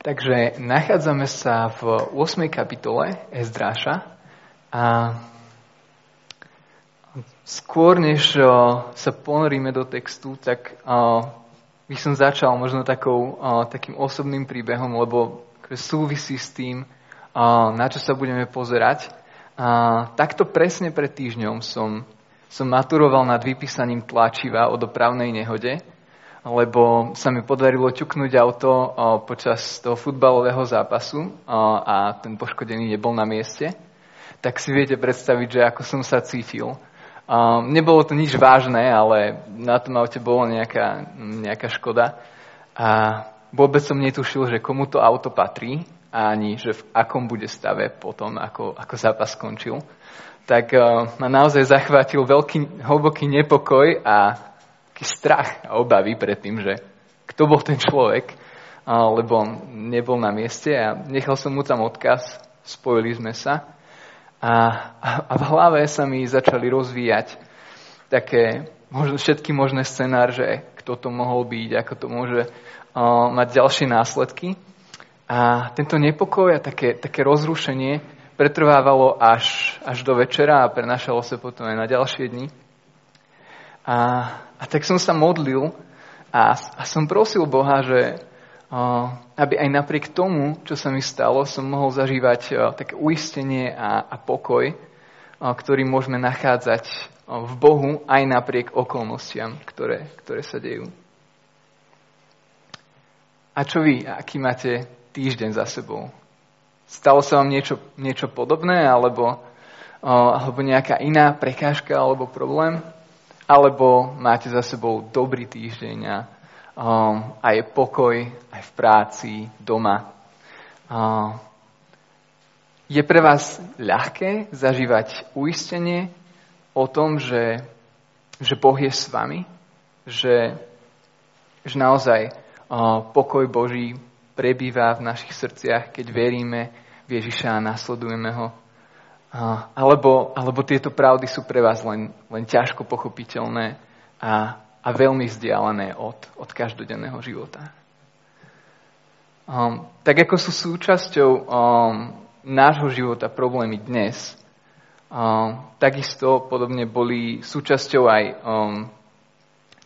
Takže nachádzame sa v 8. kapitole Ezdráša a skôr než sa ponoríme do textu, tak by som začal možno takou, takým osobným príbehom, lebo súvisí s tým, na čo sa budeme pozerať. Takto presne pred týždňom som, som maturoval nad vypísaním tlačiva o dopravnej nehode lebo sa mi podarilo ťuknúť auto počas toho futbalového zápasu a ten poškodený nebol na mieste, tak si viete predstaviť, že ako som sa cítil. Nebolo to nič vážne, ale na tom aute bola nejaká, nejaká škoda a vôbec som netušil, že komu to auto patrí ani, že v akom bude stave potom, ako, ako zápas skončil. Tak ma naozaj zachvátil veľký, hlboký nepokoj a taký strach a obavy pred tým, že kto bol ten človek, lebo nebol na mieste a nechal som mu tam odkaz, spojili sme sa a, a v hlave sa mi začali rozvíjať také možno, všetky možné scenár, že kto to mohol byť, ako to môže mať ďalšie následky. A tento nepokoj a také, také rozrušenie pretrvávalo až, až do večera a prenašalo sa potom aj na ďalšie dni. A, a tak som sa modlil a, a som prosil Boha, že aby aj napriek tomu, čo sa mi stalo, som mohol zažívať také uistenie a, a pokoj, uh, ktorý môžeme nachádzať v Bohu aj napriek okolnostiam, ktoré, ktoré sa dejú. A čo vy, aký máte týždeň za sebou? Stalo sa vám niečo, niečo podobné, alebo, alebo nejaká iná prekážka alebo problém? Alebo máte za sebou dobrý týždeň a, um, a pokoj aj v práci, doma. Uh, je pre vás ľahké zažívať uistenie o tom, že, že Boh je s vami, že, že naozaj uh, pokoj Boží prebýva v našich srdciach, keď veríme v Ježiša a nasledujeme ho alebo, alebo tieto pravdy sú pre vás len, len ťažko pochopiteľné a, a veľmi vzdialené od, od každodenného života. Um, tak ako sú súčasťou um, nášho života problémy dnes, um, takisto podobne boli súčasťou aj um,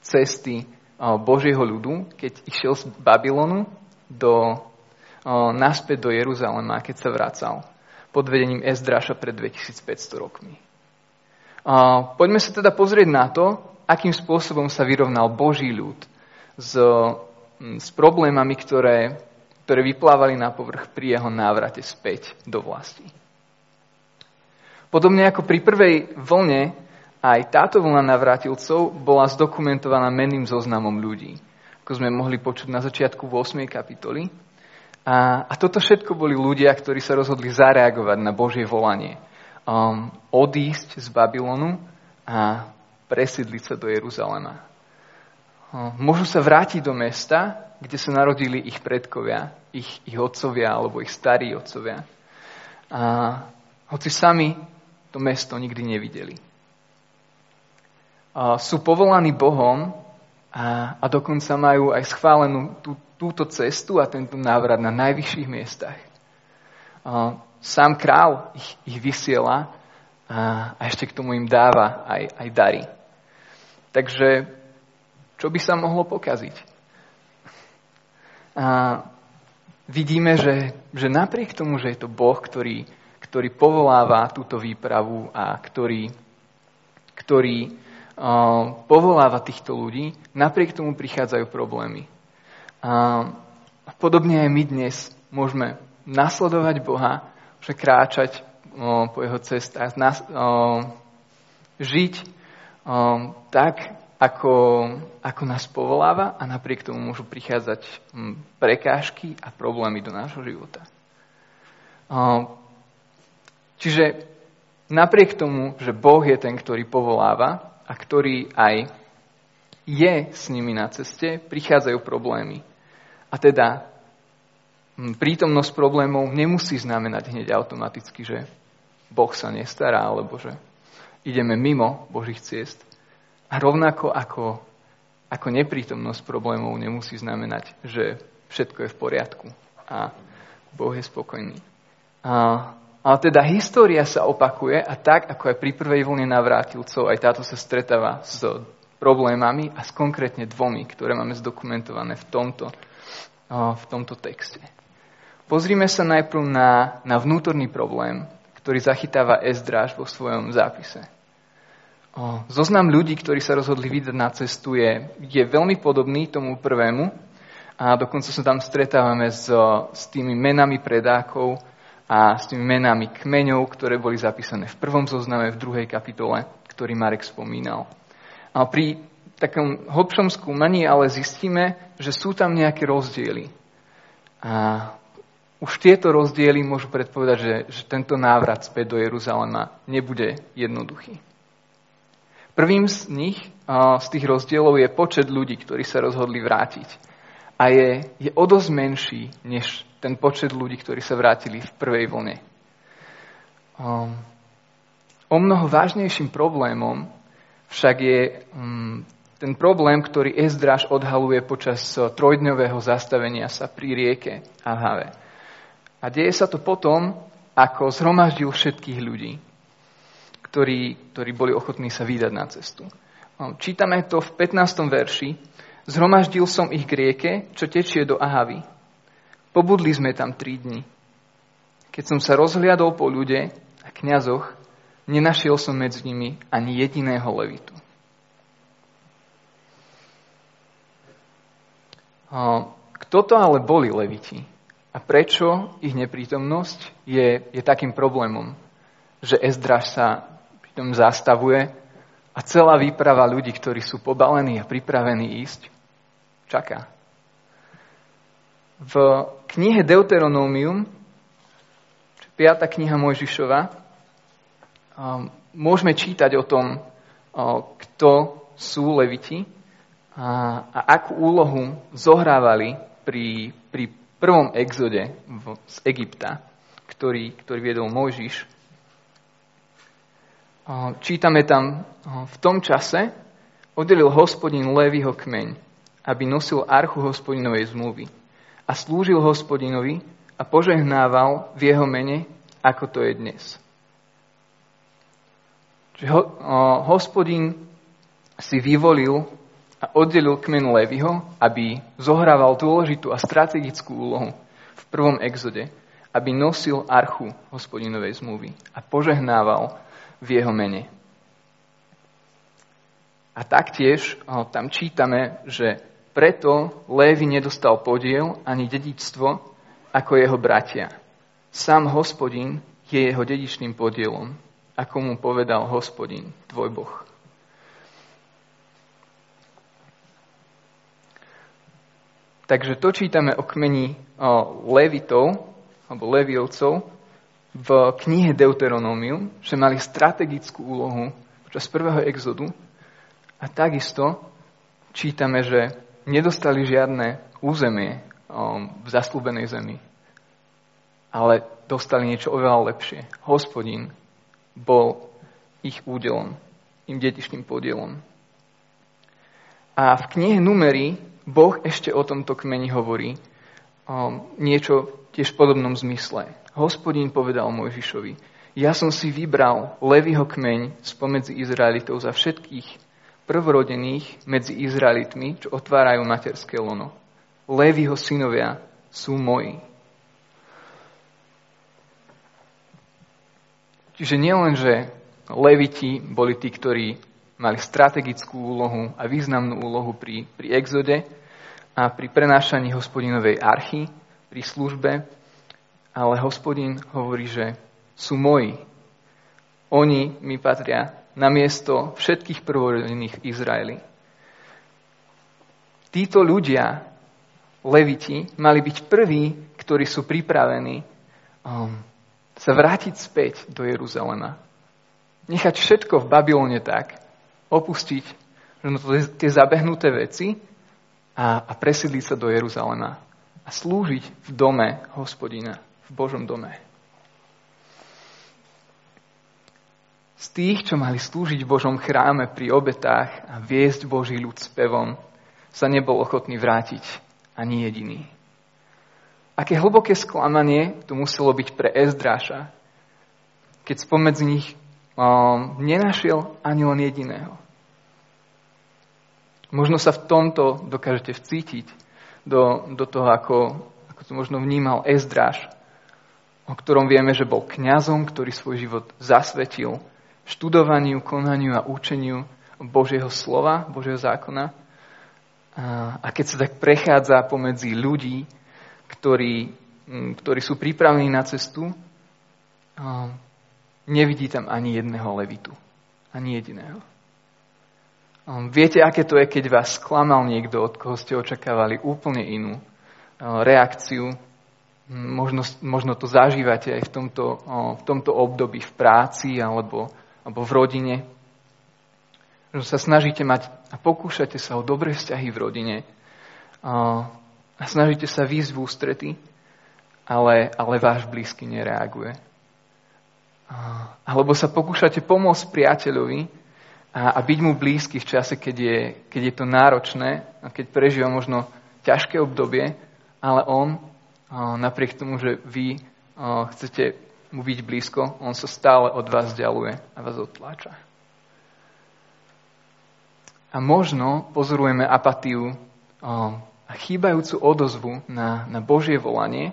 cesty um, Božieho ľudu, keď išiel z Babylonu do, um, naspäť do Jeruzalema, keď sa vracal pod vedením Ezdraša pred 2500 rokmi. Poďme sa teda pozrieť na to, akým spôsobom sa vyrovnal Boží ľud s, s problémami, ktoré, ktoré vyplávali na povrch pri jeho návrate späť do vlasti. Podobne ako pri prvej vlne, aj táto vlna navrátilcov bola zdokumentovaná menným zoznamom ľudí, ako sme mohli počuť na začiatku 8. kapitoly. A, a toto všetko boli ľudia, ktorí sa rozhodli zareagovať na Božie volanie. Um, odísť z Babylonu a presídliť sa do Jeruzalema. Um, môžu sa vrátiť do mesta, kde sa narodili ich predkovia, ich, ich otcovia alebo ich starí otcovia. A hoci sami to mesto nikdy nevideli. A sú povolaní Bohom a, a dokonca majú aj schválenú tú, túto cestu a tento návrat na najvyšších miestach. Sám král ich, ich vysiela a, a ešte k tomu im dáva aj, aj dary. Takže čo by sa mohlo pokaziť? A vidíme, že, že napriek tomu, že je to Boh, ktorý, ktorý povoláva túto výpravu a ktorý, ktorý povoláva týchto ľudí, napriek tomu prichádzajú problémy. A podobne aj my dnes môžeme nasledovať Boha, môžeme kráčať po jeho cestách, žiť tak, ako, ako nás povoláva a napriek tomu môžu prichádzať prekážky a problémy do nášho života. Čiže napriek tomu, že Boh je ten, ktorý povoláva a ktorý aj je s nimi na ceste, prichádzajú problémy. A teda prítomnosť problémov nemusí znamenať hneď automaticky, že Boh sa nestará, alebo že ideme mimo Božích ciest. A rovnako ako, ako neprítomnosť problémov nemusí znamenať, že všetko je v poriadku. a Boh je spokojný. A, ale teda história sa opakuje a tak, ako aj pri prvej vlne navrátilcov, aj táto sa stretáva s problémami a s konkrétne dvomi, ktoré máme zdokumentované v tomto, v tomto texte. Pozrime sa najprv na, na vnútorný problém, ktorý zachytáva Ezdráž vo svojom zápise. Zoznam ľudí, ktorí sa rozhodli vydať na cestu, je, je veľmi podobný tomu prvému a dokonca sa tam stretávame s, s tými menami predákov a s tými menami kmeňov, ktoré boli zapísané v prvom zozname, v druhej kapitole, ktorý Marek spomínal. A pri takom hlbšom skúmaní ale zistíme, že sú tam nejaké rozdiely. A už tieto rozdiely môžu predpovedať, že, že tento návrat späť do Jeruzalema nebude jednoduchý. Prvým z nich, z tých rozdielov, je počet ľudí, ktorí sa rozhodli vrátiť. A je, je o dosť menší, než ten počet ľudí, ktorí sa vrátili v prvej vlne. O mnoho vážnejším problémom však je mm, ten problém, ktorý Ezdraž odhaluje počas trojdňového zastavenia sa pri rieke Ahave. A deje sa to potom, ako zhromaždil všetkých ľudí, ktorí, ktorí boli ochotní sa vydať na cestu. No, čítame to v 15. verši. Zhromaždil som ich k rieke, čo tečie do Ahavy. Pobudli sme tam tri dni. Keď som sa rozhliadol po ľude a kňazoch, nenašiel som medzi nimi ani jediného levitu. Kto to ale boli leviti? A prečo ich neprítomnosť je, je takým problémom, že Ezdraž sa pri tom zastavuje a celá výprava ľudí, ktorí sú pobalení a pripravení ísť, čaká. V knihe Deuteronomium, 5. kniha Mojžišova, um, môžeme čítať o tom, kto sú leviti a, a akú úlohu zohrávali pri, pri prvom exode z Egypta, ktorý, ktorý viedol Mojžiš, čítame tam, v tom čase oddelil hospodin Lévyho kmeň, aby nosil archu hospodinovej zmluvy a slúžil hospodinovi a požehnával v jeho mene, ako to je dnes. Čiže ho, hospodin si vyvolil a oddelil kmen Levyho, aby zohrával dôležitú a strategickú úlohu v prvom exode, aby nosil archu hospodinovej zmluvy a požehnával v jeho mene. A taktiež tam čítame, že preto Lévy nedostal podiel ani dedičstvo ako jeho bratia. Sám hospodin je jeho dedičným podielom, ako mu povedal hospodin, tvoj boh. Takže to čítame o kmeni Levitov, alebo Leviovcov, v knihe Deuteronomium, že mali strategickú úlohu počas prvého exodu a takisto čítame, že nedostali žiadne územie v zaslúbenej zemi, ale dostali niečo oveľa lepšie. Hospodin bol ich údelom, im detičným podielom. A v knihe Numery Boh ešte o tomto kmeni hovorí um, niečo tiež v podobnom zmysle. Hospodín povedal Mojžišovi, ja som si vybral Levyho kmeň spomedzi Izraelitov za všetkých prvorodených medzi Izraelitmi, čo otvárajú materské lono. Levyho synovia sú moji. Čiže nielen, že Leviti boli tí, ktorí mali strategickú úlohu a významnú úlohu pri, pri exode a pri prenášaní hospodinovej archy, pri službe, ale hospodin hovorí, že sú moji. Oni mi patria na miesto všetkých prvorodených Izraeli. Títo ľudia, leviti, mali byť prví, ktorí sú pripravení um, sa vrátiť späť do Jeruzalema. Nechať všetko v Babylone tak, opustiť tie zabehnuté veci a, a presídliť sa do Jeruzalema a slúžiť v dome hospodina, v Božom dome. Z tých, čo mali slúžiť v Božom chráme pri obetách a viesť Boží ľud spevom, sa nebol ochotný vrátiť ani jediný. aké hlboké sklamanie to muselo byť pre Ezdráša, keď spomedzi nich um, nenašiel ani len jediného. Možno sa v tomto dokážete vcítiť do, do toho, ako, ako to možno vnímal Ezdráš, o ktorom vieme, že bol kňazom, ktorý svoj život zasvetil študovaniu, konaniu a učeniu Božieho slova, Božieho zákona. A keď sa tak prechádza pomedzi ľudí, ktorí, ktorí sú pripravení na cestu, nevidí tam ani jedného levitu. Ani jediného. Viete, aké to je, keď vás sklamal niekto, od koho ste očakávali úplne inú reakciu, Možno, možno to zažívate aj v tomto, v tomto období v práci alebo, alebo v rodine. Možno sa snažíte mať a pokúšate sa o dobré vzťahy v rodine a snažíte sa výjsť v ústrety, ale, ale váš blízky nereaguje. Alebo sa pokúšate pomôcť priateľovi a, a byť mu blízky v čase, keď je, keď je to náročné a keď prežíva možno ťažké obdobie, ale on napriek tomu, že vy chcete mu byť blízko, on sa stále od vás ďaluje a vás odtláča. A možno pozorujeme apatiu a chýbajúcu odozvu na, na Božie volanie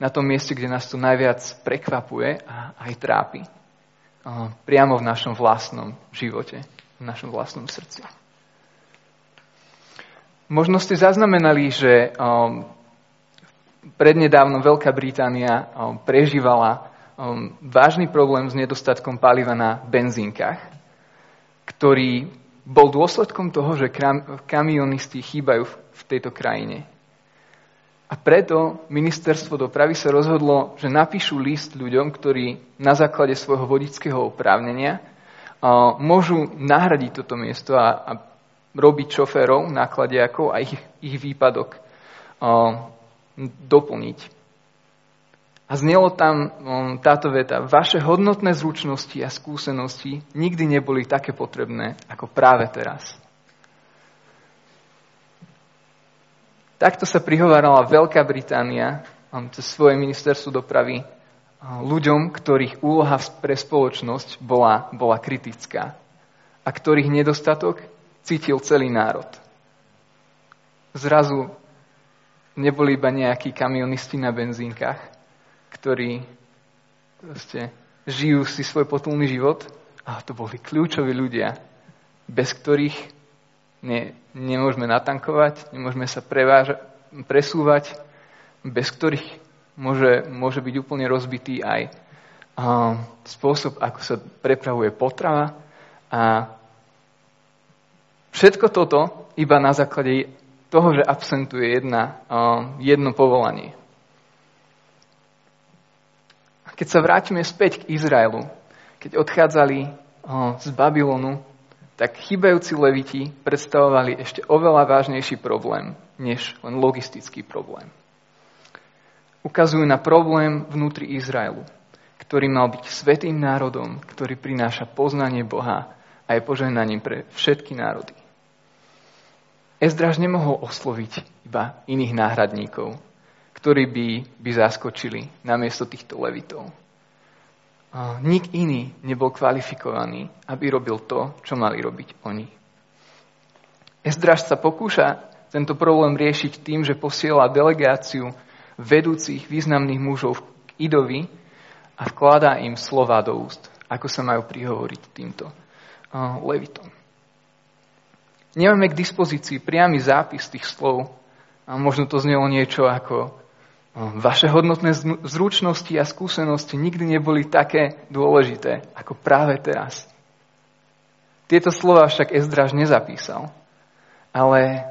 na tom mieste, kde nás to najviac prekvapuje a aj trápi. Priamo v našom vlastnom živote, v našom vlastnom srdci. Možno ste zaznamenali, že prednedávno Veľká Británia prežívala um, vážny problém s nedostatkom paliva na benzínkach, ktorý bol dôsledkom toho, že kamionisti chýbajú v tejto krajine. A preto ministerstvo dopravy sa rozhodlo, že napíšu list ľuďom, ktorí na základe svojho vodického oprávnenia uh, môžu nahradiť toto miesto a, a robiť šoférov, nákladiakov a ich, ich výpadok uh, doplniť. A znelo tam um, táto veta. Vaše hodnotné zručnosti a skúsenosti nikdy neboli také potrebné ako práve teraz. Takto sa prihovárala Veľká Británia um, cez svoje ministerstvo dopravy um, ľuďom, ktorých úloha pre spoločnosť bola, bola kritická a ktorých nedostatok cítil celý národ. Zrazu neboli iba nejakí kamionisti na benzínkach, ktorí proste žijú si svoj potulný život, ale to boli kľúčoví ľudia, bez ktorých ne, nemôžeme natankovať, nemôžeme sa preváža, presúvať, bez ktorých môže, môže byť úplne rozbitý aj a, spôsob, ako sa prepravuje potrava a všetko toto iba na základe toho, že absentuje jedna, jedno povolanie. Keď sa vrátime späť k Izraelu, keď odchádzali z Babylonu, tak chybajúci leviti predstavovali ešte oveľa vážnejší problém, než len logistický problém. Ukazujú na problém vnútri Izraelu, ktorý mal byť svetým národom, ktorý prináša poznanie Boha a je požehnaním pre všetky národy. Ezdraž nemohol osloviť iba iných náhradníkov, ktorí by, by zaskočili namiesto týchto levitov. Nik iný nebol kvalifikovaný, aby robil to, čo mali robiť oni. Ezdraž sa pokúša tento problém riešiť tým, že posiela delegáciu vedúcich významných mužov k Idovi a vkladá im slova do úst, ako sa majú prihovoriť týmto levitom. Nemáme k dispozícii priamy zápis tých slov a možno to znelo niečo ako vaše hodnotné zručnosti a skúsenosti nikdy neboli také dôležité ako práve teraz. Tieto slova však Ezdraž nezapísal, ale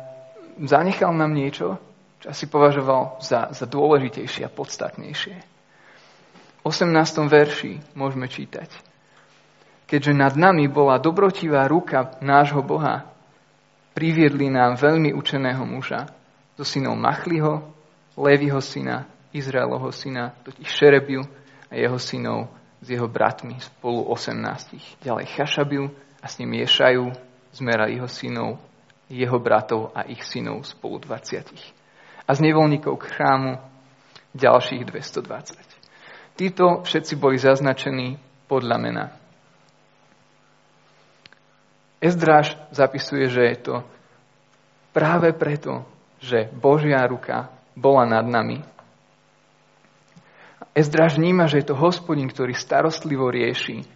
zanechal nám niečo, čo si považoval za, za dôležitejšie a podstatnejšie. V 18. verši môžeme čítať. Keďže nad nami bola dobrotivá ruka nášho Boha, priviedli nám veľmi učeného muža, zo synov Machliho, Leviho syna, Izraelovho syna, totiž Šerebiu a jeho synov s jeho bratmi spolu 18. Ďalej Chašabiu a s ním Ješaju, zmera jeho synov, jeho bratov a ich synov spolu 20. A z nevolníkov k chrámu ďalších 220. Títo všetci boli zaznačení podľa mena. Ezdráž zapisuje, že je to práve preto, že Božia ruka bola nad nami. Ezdráž vníma, že je to hospodin, ktorý starostlivo rieši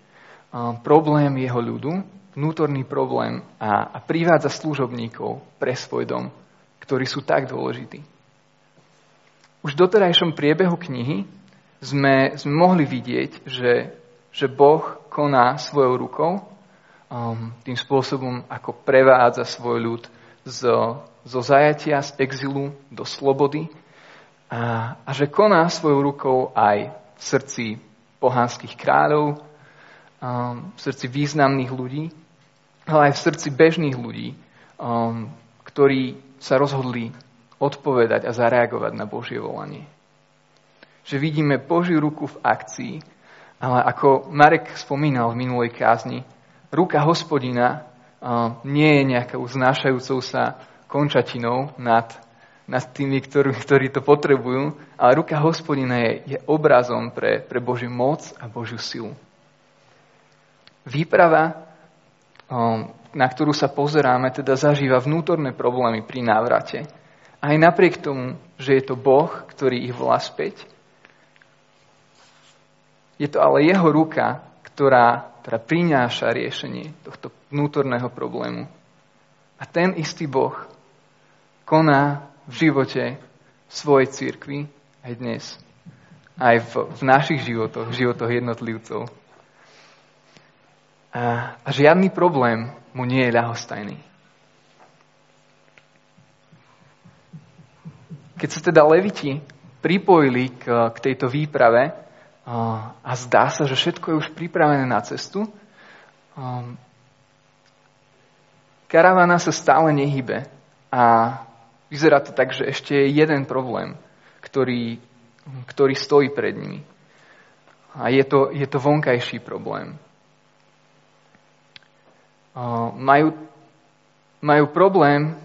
problém jeho ľudu, vnútorný problém a, a privádza služobníkov pre svoj dom, ktorí sú tak dôležití. Už v doterajšom priebehu knihy sme, sme mohli vidieť, že, že Boh koná svojou rukou um, tým spôsobom, ako prevádza svoj ľud zo, zo zajatia, z exilu do slobody a, a že koná svojou rukou aj v srdci pohanských kráľov, um, v srdci významných ľudí, ale aj v srdci bežných ľudí, um, ktorí sa rozhodli odpovedať a zareagovať na Božie volanie. Že vidíme Božiu ruku v akcii, ale ako Marek spomínal v minulej kázni, ruka hospodina nie je nejakou znášajúcou sa končatinou nad, nad tými, ktorí, ktorí to potrebujú, ale ruka hospodina je, je obrazom pre, pre Božiu moc a Božiu silu. Výprava, na ktorú sa pozeráme, teda zažíva vnútorné problémy pri návrate. Aj napriek tomu, že je to Boh, ktorý ich volá späť, je to ale jeho ruka, ktorá, ktorá prináša riešenie tohto vnútorného problému. A ten istý Boh koná v živote svojej církvy aj dnes. Aj v, v našich životoch, v životoch jednotlivcov. A, a žiadny problém mu nie je ľahostajný. Keď sa teda leviti pripojili k, k tejto výprave a zdá sa, že všetko je už pripravené na cestu, karavana sa stále nehybe a vyzerá to tak, že ešte je jeden problém, ktorý, ktorý stojí pred nimi. A je to, je to vonkajší problém. Majú, majú problém,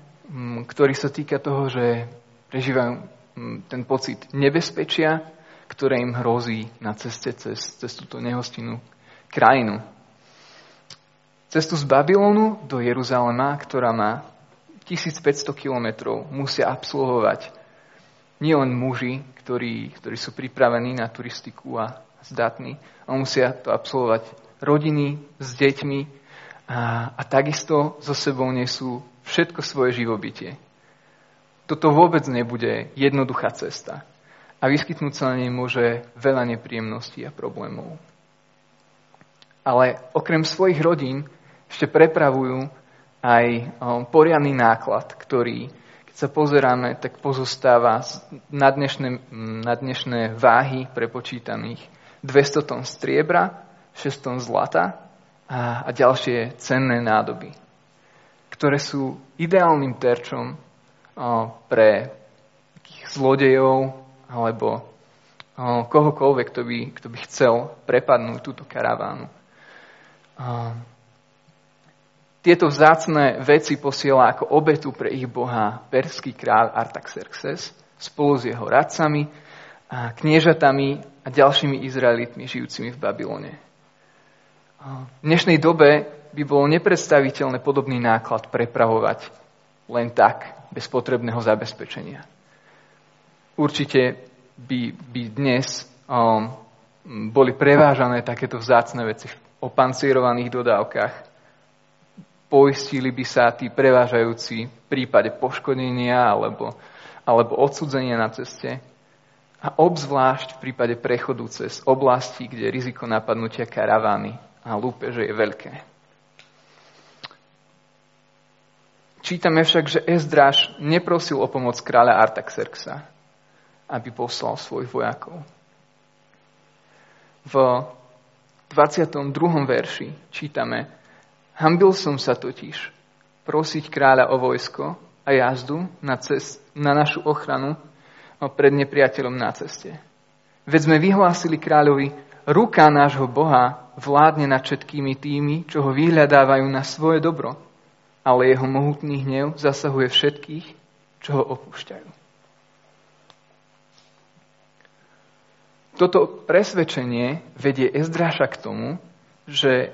ktorý sa týka toho, že prežívajú ten pocit nebezpečia, ktoré im hrozí na ceste cez, cez túto nehostinnú krajinu. Cestu z Babylonu do Jeruzalema, ktorá má 1500 kilometrov, musia absolvovať nielen muži, ktorí, ktorí sú pripravení na turistiku a zdatní, ale musia to absolvovať rodiny s deťmi a, a takisto so sebou nesú všetko svoje živobytie toto vôbec nebude jednoduchá cesta. A vyskytnúť sa na nej môže veľa nepríjemností a problémov. Ale okrem svojich rodín ešte prepravujú aj poriadny náklad, ktorý, keď sa pozeráme, tak pozostáva na dnešné, na dnešné váhy prepočítaných 200 tón striebra, 6 tón zlata a, a ďalšie cenné nádoby, ktoré sú ideálnym terčom pre zlodejov alebo kohokoľvek, kto by, kto by chcel prepadnúť túto karavánu. Tieto vzácne veci posiela ako obetu pre ich boha perský kráľ Artaxerxes spolu s jeho radcami, a kniežatami a ďalšími Izraelitmi žijúcimi v Babylone. V dnešnej dobe by bolo nepredstaviteľné podobný náklad prepravovať len tak bez potrebného zabezpečenia. Určite by, by dnes um, boli prevážané takéto vzácne veci v opancierovaných dodávkach. Poistili by sa tí prevážajúci v prípade poškodenia alebo, alebo odsudzenia na ceste. A obzvlášť v prípade prechodu cez oblasti, kde riziko napadnutia karavány a lúpeže je veľké. Čítame však, že Ezdráž neprosil o pomoc kráľa Artaxerxa, aby poslal svojich vojakov. V 22. verši čítame Hambil som sa totiž prosiť kráľa o vojsko a jazdu na, cest, na našu ochranu pred nepriateľom na ceste. Veď sme vyhlásili kráľovi, ruka nášho Boha vládne nad všetkými tými, čo ho vyhľadávajú na svoje dobro ale jeho mohutný hnev zasahuje všetkých, čo ho opúšťajú. toto presvedčenie vedie Ezdráša k tomu, že,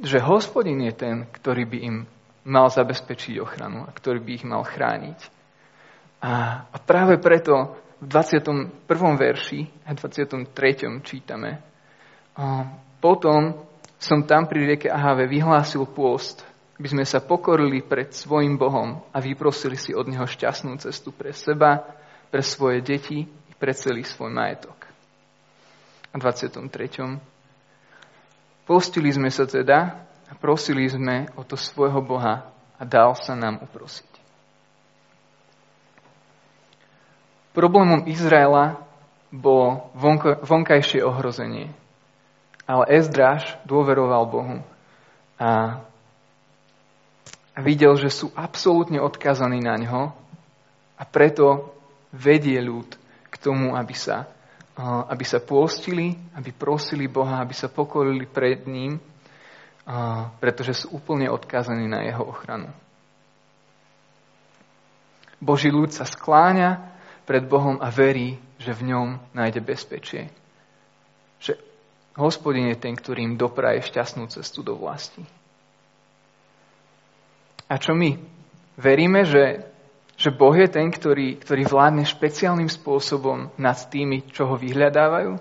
že hospodin je ten, ktorý by im mal zabezpečiť ochranu a ktorý by ich mal chrániť. A, a práve preto v 21. verši a 23. čítame. A potom som tam pri rieke Ahave vyhlásil pôst, aby sme sa pokorili pred svojim Bohom a vyprosili si od Neho šťastnú cestu pre seba, pre svoje deti i pre celý svoj majetok a 23. Postili sme sa teda a prosili sme o to svojho Boha a dal sa nám uprosiť. Problémom Izraela bolo vonka, vonkajšie ohrozenie. Ale Ezdráž dôveroval Bohu a videl, že sú absolútne odkazaní na ňo a preto vedie ľud k tomu, aby sa aby sa pôstili, aby prosili Boha, aby sa pokorili pred ním, pretože sú úplne odkázaní na jeho ochranu. Boží ľud sa skláňa pred Bohom a verí, že v ňom nájde bezpečie. Že hospodin je ten, ktorý im dopraje šťastnú cestu do vlasti. A čo my? Veríme, že že Boh je ten, ktorý, ktorý vládne špeciálnym spôsobom nad tými, čo ho vyhľadávajú?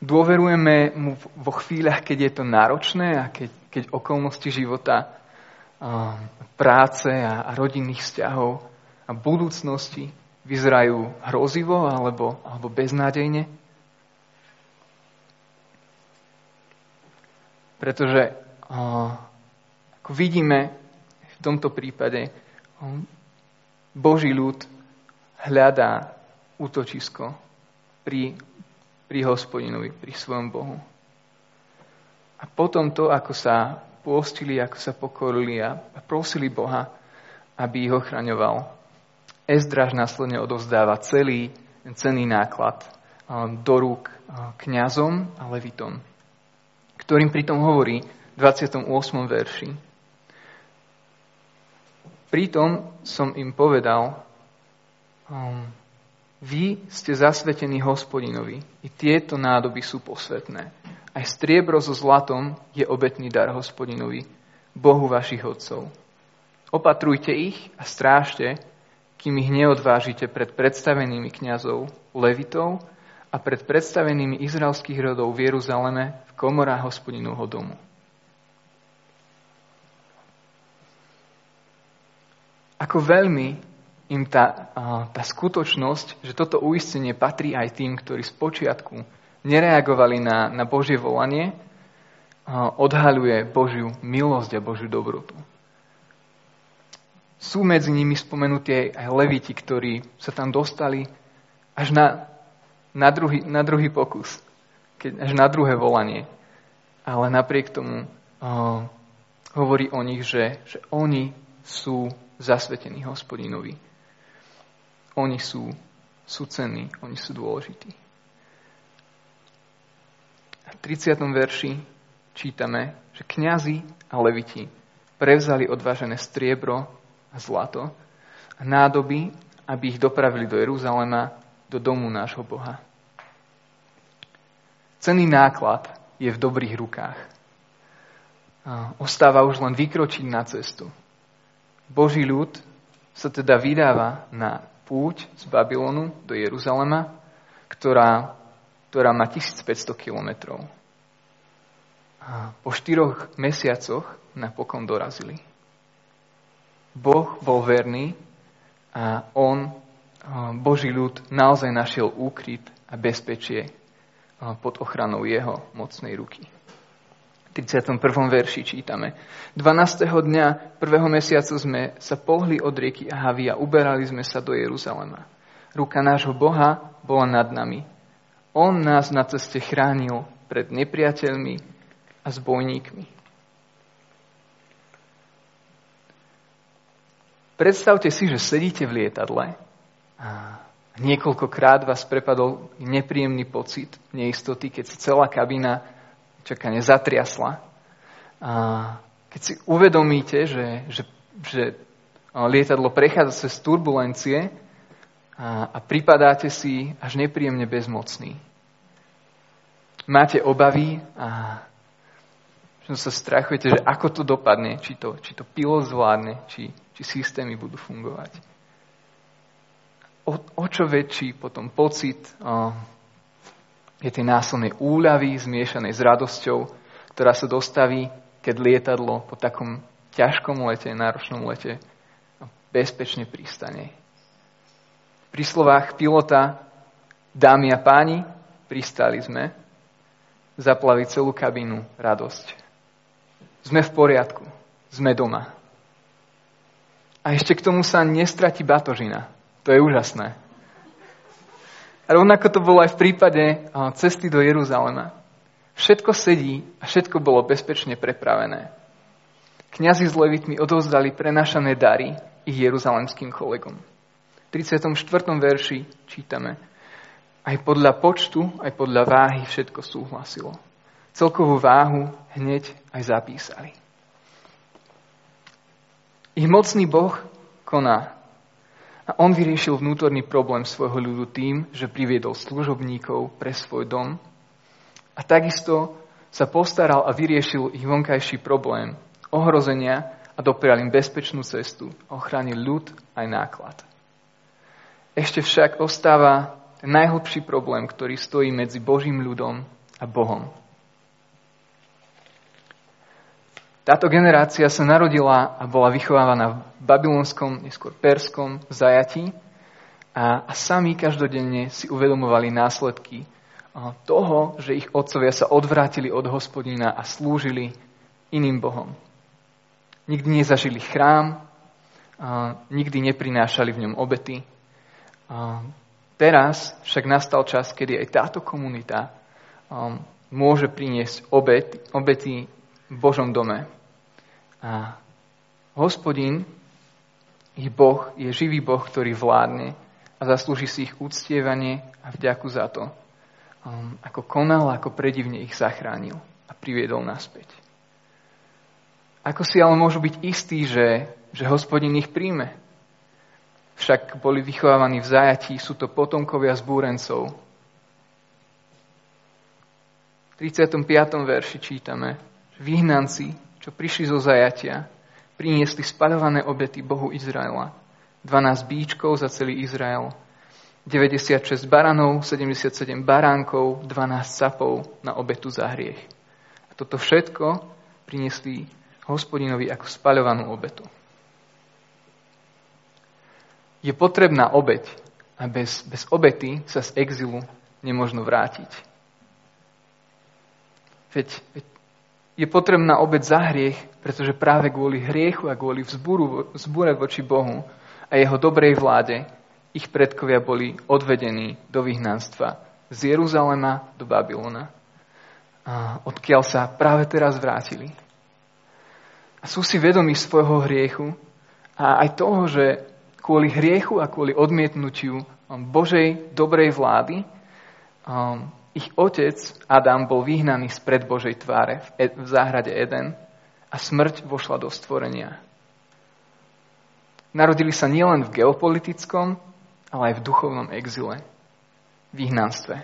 Dôverujeme mu vo chvíľach, keď je to náročné a keď, keď okolnosti života, práce a, a rodinných vzťahov a budúcnosti vyzerajú hrozivo alebo, alebo beznádejne? Pretože ako vidíme v tomto prípade, Boží ľud hľadá útočisko pri, pri hospodinovi, pri svojom Bohu. A potom to, ako sa pôstili, ako sa pokorili a prosili Boha, aby ich ochraňoval. Ezdraž následne odovzdáva celý cený náklad do rúk kňazom a levitom, ktorým pritom hovorí v 28. verši. Pritom som im povedal, um, vy ste zasvetení hospodinovi, i tieto nádoby sú posvetné. Aj striebro so zlatom je obetný dar hospodinovi, Bohu vašich otcov. Opatrujte ich a strážte, kým ich neodvážite pred predstavenými kňazov, levitov a pred predstavenými izraelských rodov v Jeruzaleme v komorách hospodinovho domu. Ako veľmi im tá, tá skutočnosť, že toto uistenie patrí aj tým, ktorí z počiatku nereagovali na, na Božie volanie, odhaľuje Božiu milosť a Božiu dobrotu. Sú medzi nimi spomenutí aj leviti, ktorí sa tam dostali až na, na, druhý, na druhý pokus, keď, až na druhé volanie. Ale napriek tomu uh, hovorí o nich, že, že oni sú zasvetení hospodinovi. Oni sú, sú cenní, oni sú dôležití. V 30. verši čítame, že kňazi a leviti prevzali odvážené striebro a zlato a nádoby, aby ich dopravili do Jeruzalema, do domu nášho Boha. Cený náklad je v dobrých rukách. Ostáva už len vykročiť na cestu Boží ľud sa teda vydáva na púť z Babylonu do Jeruzalema, ktorá, ktorá má 1500 kilometrov. Po štyroch mesiacoch napokon dorazili. Boh bol verný a on, Boží ľud, naozaj našiel úkryt a bezpečie pod ochranou jeho mocnej ruky. 31. verši čítame. 12. dňa prvého mesiaca sme sa pohli od rieky Ahavi a uberali sme sa do Jeruzalema. Ruka nášho Boha bola nad nami. On nás na ceste chránil pred nepriateľmi a zbojníkmi. Predstavte si, že sedíte v lietadle a niekoľkokrát vás prepadol nepríjemný pocit neistoty, keď celá kabína čakanie zatriasla. A keď si uvedomíte, že, že, že lietadlo prechádza cez turbulencie a, a pripadáte si až nepríjemne bezmocný. Máte obavy a sa strachujete, že ako to dopadne, či to, či to pilo zvládne, či, či systémy budú fungovať. O, o čo väčší potom pocit o, je tej násilnej úľavy zmiešanej s radosťou, ktorá sa dostaví, keď lietadlo po takom ťažkom lete, náročnom lete bezpečne pristane. Pri slovách pilota, dámy a páni, pristali sme, zaplaví celú kabínu radosť. Sme v poriadku. Sme doma. A ešte k tomu sa nestratí batožina. To je úžasné. A rovnako to bolo aj v prípade cesty do Jeruzalema. Všetko sedí a všetko bolo bezpečne prepravené. Kňazi s levitmi odovzdali prenašané dary ich jeruzalemským kolegom. V 34. verši čítame Aj podľa počtu, aj podľa váhy všetko súhlasilo celkovú váhu hneď aj zapísali. Ich mocný Boh koná. A on vyriešil vnútorný problém svojho ľudu tým, že priviedol služobníkov pre svoj dom a takisto sa postaral a vyriešil ich vonkajší problém ohrozenia a doprial im bezpečnú cestu a ochránil ľud aj náklad. Ešte však ostáva ten najhlbší problém, ktorý stojí medzi Božím ľudom a Bohom. Táto generácia sa narodila a bola vychovávaná v babylonskom, neskôr perskom zajatí a, a sami každodenne si uvedomovali následky toho, že ich otcovia sa odvrátili od hospodina a slúžili iným bohom. Nikdy nezažili chrám, nikdy neprinášali v ňom obety. Teraz však nastal čas, kedy aj táto komunita môže priniesť obety, obety v Božom dome. A hospodin, ich Boh, je živý Boh, ktorý vládne a zaslúži si ich úctievanie a vďaku za to, um, ako konal, ako predivne ich zachránil a priviedol naspäť. Ako si ale môžu byť istí, že, že hospodin ich príjme? Však boli vychovávaní v zajatí, sú to potomkovia zbúrencov. V 35. verši čítame, vyhnanci čo prišli zo zajatia, priniesli spaľované obety Bohu Izraela. 12 bíčkov za celý Izrael, 96 baranov, 77 baránkov, 12 sapov na obetu za hriech. A toto všetko priniesli hospodinovi ako spaľovanú obetu. Je potrebná obeť a bez, bez obety sa z exilu nemožno vrátiť. Veď, veď je potrebná obeď za hriech, pretože práve kvôli hriechu a kvôli vzbúru, vzbúre voči Bohu a jeho dobrej vláde ich predkovia boli odvedení do vyhnanstva z Jeruzalema do Babylona, odkiaľ sa práve teraz vrátili. A sú si vedomí svojho hriechu a aj toho, že kvôli hriechu a kvôli odmietnutiu Božej dobrej vlády um, ich otec Adam bol vyhnaný spred Božej tváre v, v záhrade Eden a smrť vošla do stvorenia. Narodili sa nielen v geopolitickom, ale aj v duchovnom exile, vyhnanstve.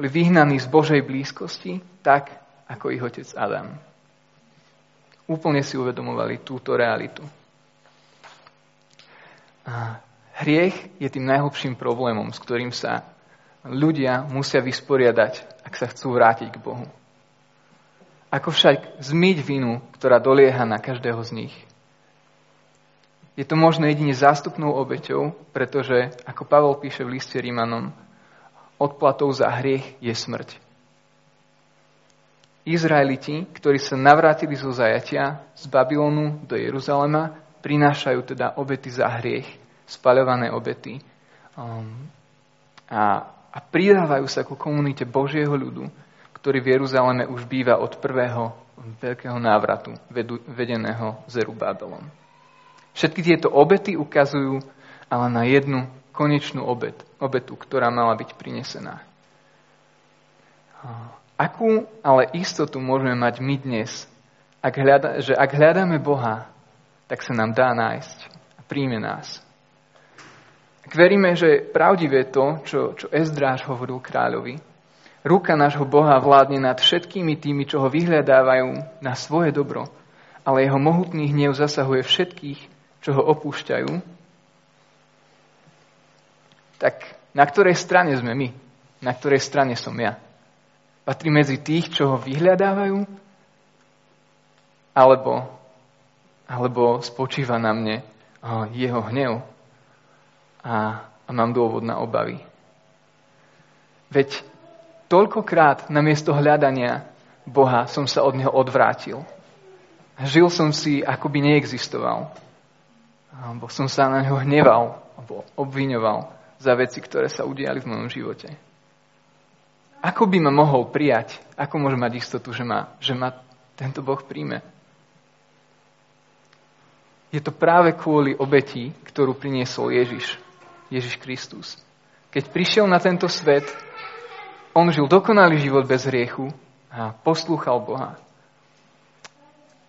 Boli vyhnaní z Božej blízkosti, tak ako ich otec Adam. Úplne si uvedomovali túto realitu. A hriech je tým najhlbším problémom, s ktorým sa ľudia musia vysporiadať, ak sa chcú vrátiť k Bohu. Ako však zmyť vinu, ktorá dolieha na každého z nich? Je to možné jedine zástupnou obeťou, pretože, ako Pavol píše v liste Rímanom, odplatou za hriech je smrť. Izraeliti, ktorí sa navrátili zo zajatia z Babylonu do Jeruzalema, prinášajú teda obety za hriech, spaľované obety. Um, a a pridávajú sa ku komunite Božieho ľudu, ktorý v Jeruzaleme už býva od prvého veľkého návratu vedeného Zerubábelom. Všetky tieto obety ukazujú ale na jednu konečnú obet, obetu, ktorá mala byť prinesená. Akú ale istotu môžeme mať my dnes, ak hľada, že ak hľadáme Boha, tak sa nám dá nájsť a príjme nás. Veríme, že pravdivé to, čo, čo Ezdráž hovoril kráľovi, ruka nášho Boha vládne nad všetkými tými, čo ho vyhľadávajú na svoje dobro, ale jeho mohutný hnev zasahuje všetkých, čo ho opúšťajú, tak na ktorej strane sme my? Na ktorej strane som ja? Patrí medzi tých, čo ho vyhľadávajú? Alebo, alebo spočíva na mne jeho hnev? A, a mám dôvod na obavy. Veď toľkokrát namiesto hľadania Boha som sa od Neho odvrátil. Žil som si, ako by neexistoval. Alebo som sa na Neho hneval, alebo obviňoval za veci, ktoré sa udiali v mojom živote. Ako by ma mohol prijať? Ako môžem mať istotu, že ma, že ma tento Boh príjme? Je to práve kvôli obeti, ktorú priniesol Ježiš. Ježiš Kristus. Keď prišiel na tento svet, on žil dokonalý život bez hriechu a poslúchal Boha.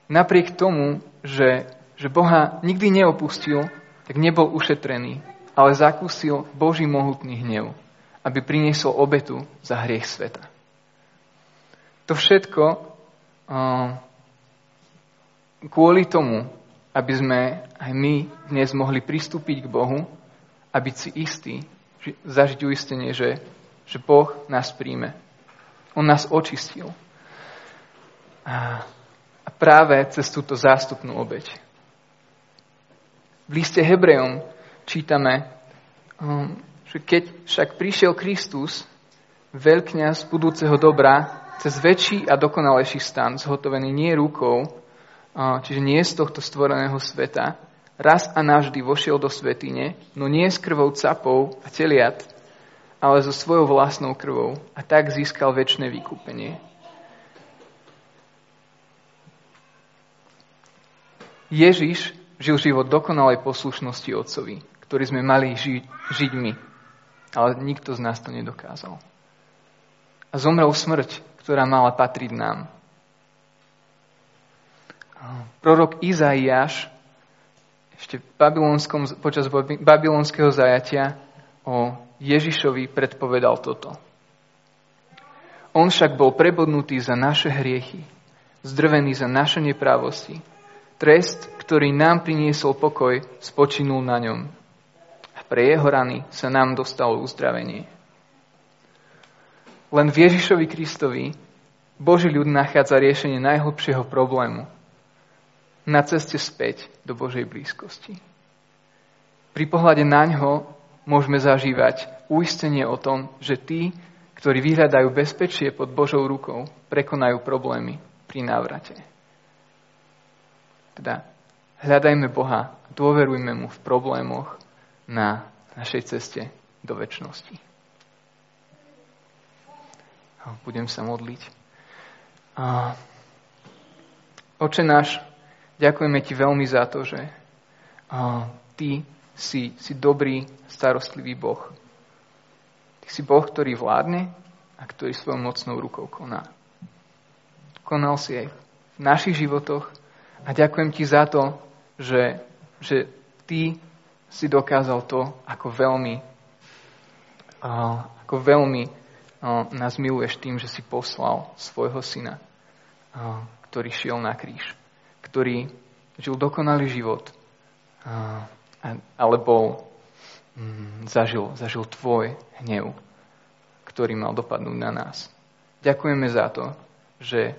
Napriek tomu, že, že Boha nikdy neopustil, tak nebol ušetrený, ale zakúsil Boží mohutný hnev, aby priniesol obetu za hriech sveta. To všetko kvôli tomu, aby sme aj my dnes mohli pristúpiť k Bohu a byť si istý, zažiť uistenie, že, že Boh nás príjme. On nás očistil. A, a práve cez túto zástupnú obeď. V liste Hebrejom čítame, um, že keď však prišiel Kristus, veľkňaz budúceho dobra, cez väčší a dokonalejší stan, zhotovený nie rukou, čiže nie z tohto stvoreného sveta, raz a navždy vošiel do svetine, no nie s krvou capov a teliat, ale so svojou vlastnou krvou a tak získal väčšie vykúpenie. Ježiš žil život dokonalej poslušnosti Otcovi, ktorý sme mali ži- žiť my, ale nikto z nás to nedokázal. A zomrel smrť, ktorá mala patriť nám. Prorok Izaiáš ešte počas babylonského zajatia o Ježišovi predpovedal toto. On však bol prebodnutý za naše hriechy, zdrvený za naše neprávosti. Trest, ktorý nám priniesol pokoj, spočinul na ňom. A pre jeho rany sa nám dostalo uzdravenie. Len v Ježišovi Kristovi Boží ľud nachádza riešenie najhlbšieho problému, na ceste späť do Božej blízkosti. Pri pohľade na ňo môžeme zažívať uistenie o tom, že tí, ktorí vyhľadajú bezpečie pod Božou rukou, prekonajú problémy pri návrate. Teda hľadajme Boha, dôverujme Mu v problémoch na našej ceste do väčšnosti. Budem sa modliť. Oče náš, Ďakujeme ti veľmi za to, že ty si, si dobrý, starostlivý Boh. Ty si Boh, ktorý vládne a ktorý svojou mocnou rukou koná. Konal si aj v našich životoch a ďakujem ti za to, že, že ty si dokázal to, ako veľmi, ako veľmi nás miluješ tým, že si poslal svojho syna, ktorý šiel na kríž ktorý žil dokonalý život, alebo mm, zažil, zažil tvoj hnev, ktorý mal dopadnúť na nás. Ďakujeme za to, že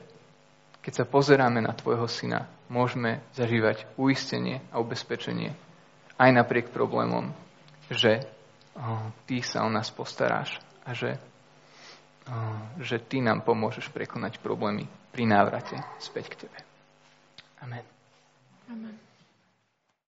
keď sa pozeráme na tvojho syna, môžeme zažívať uistenie a ubezpečenie aj napriek problémom, že ty sa o nás postaráš a že, že ty nám pomôžeš prekonať problémy pri návrate späť k tebe. Amen. Amen.